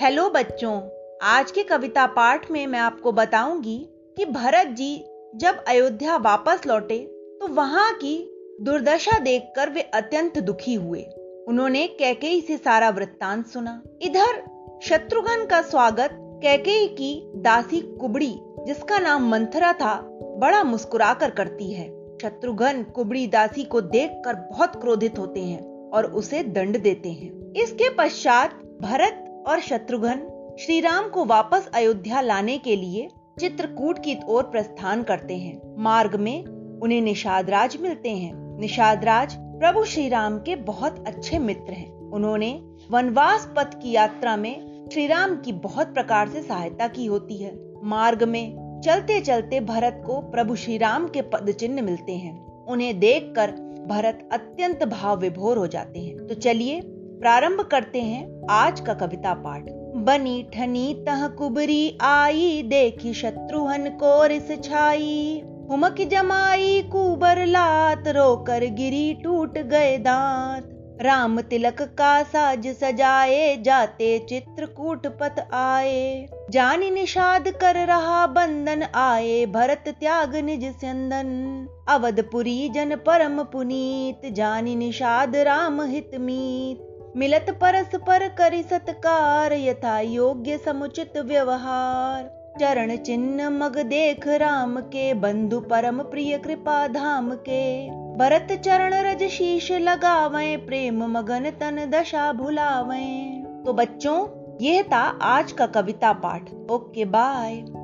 Hello बच्चों, आज के कविता पाठ में मैं आपको बताऊँगी कि भरत जी जब अयोध्या वापस लौटे तो वहाँ की दुर्दशा देखकर वे अत्यंत दुखी हुए। उन्होंने कैकेयी से सारा वृत्तांत सुना। इधर, शत्रुघ्न का स्वागत कैकेयी की दासी कुबड़ी, जिसका नाम मंथरा था, बड़ा मुस्कुराकर करती है। शत्रुघ्न कुबड़ी दासी को देखकर बहुत क्रोधित होते हैं और उसे दंड देते हैं। इसके पश्चात भरत और शत्रुघ्न श्री राम को वापस अयोध्या लाने के लिए चित्रकूट की ओर प्रस्थान करते हैं। मार्ग में उन्हें निषाद राज मिलते हैं। निषाद राज प्रभु श्री राम के बहुत अच्छे मित्र हैं। उन्होंने वनवास पथ की यात्रा में श्री राम की बहुत प्रकार से सहायता की होती है। मार्ग में चलते चलते भरत को प्रभु श्री राम के पद चिन्ह मिलते हैं। उन्हें देखकर भरत अत्यंत भाव विभोर हो जाते हैं। तो चलिए प्रारंभ करते हैं आज का कविता पाठ। बनी ठनी तह कुबरी आई, देखी शत्रुहन को रिस छाई। हुमक जमाई कुबर लात, रोकर गिरी टूट गए दांत। राम तिलक का साज सजाए, जाते चित्रकूट पत आए। जान निषाद कर रहा बंदन आए, भरत त्याग निज संदन अवधपुरी जन परम पुनीत, जानी निषाद राम हित मीत। मिलत परस्पर करि सत्कार, यथा योग्य समुचित व्यवहार। चरण चिन्ह मग देख राम के, बंधु परम प्रिय कृपा धाम के। भरत चरण रज शीश लगावे, प्रेम मगन तन दशा भुलावे। तो बच्चों, यह था आज का कविता पाठ। Okay, bye.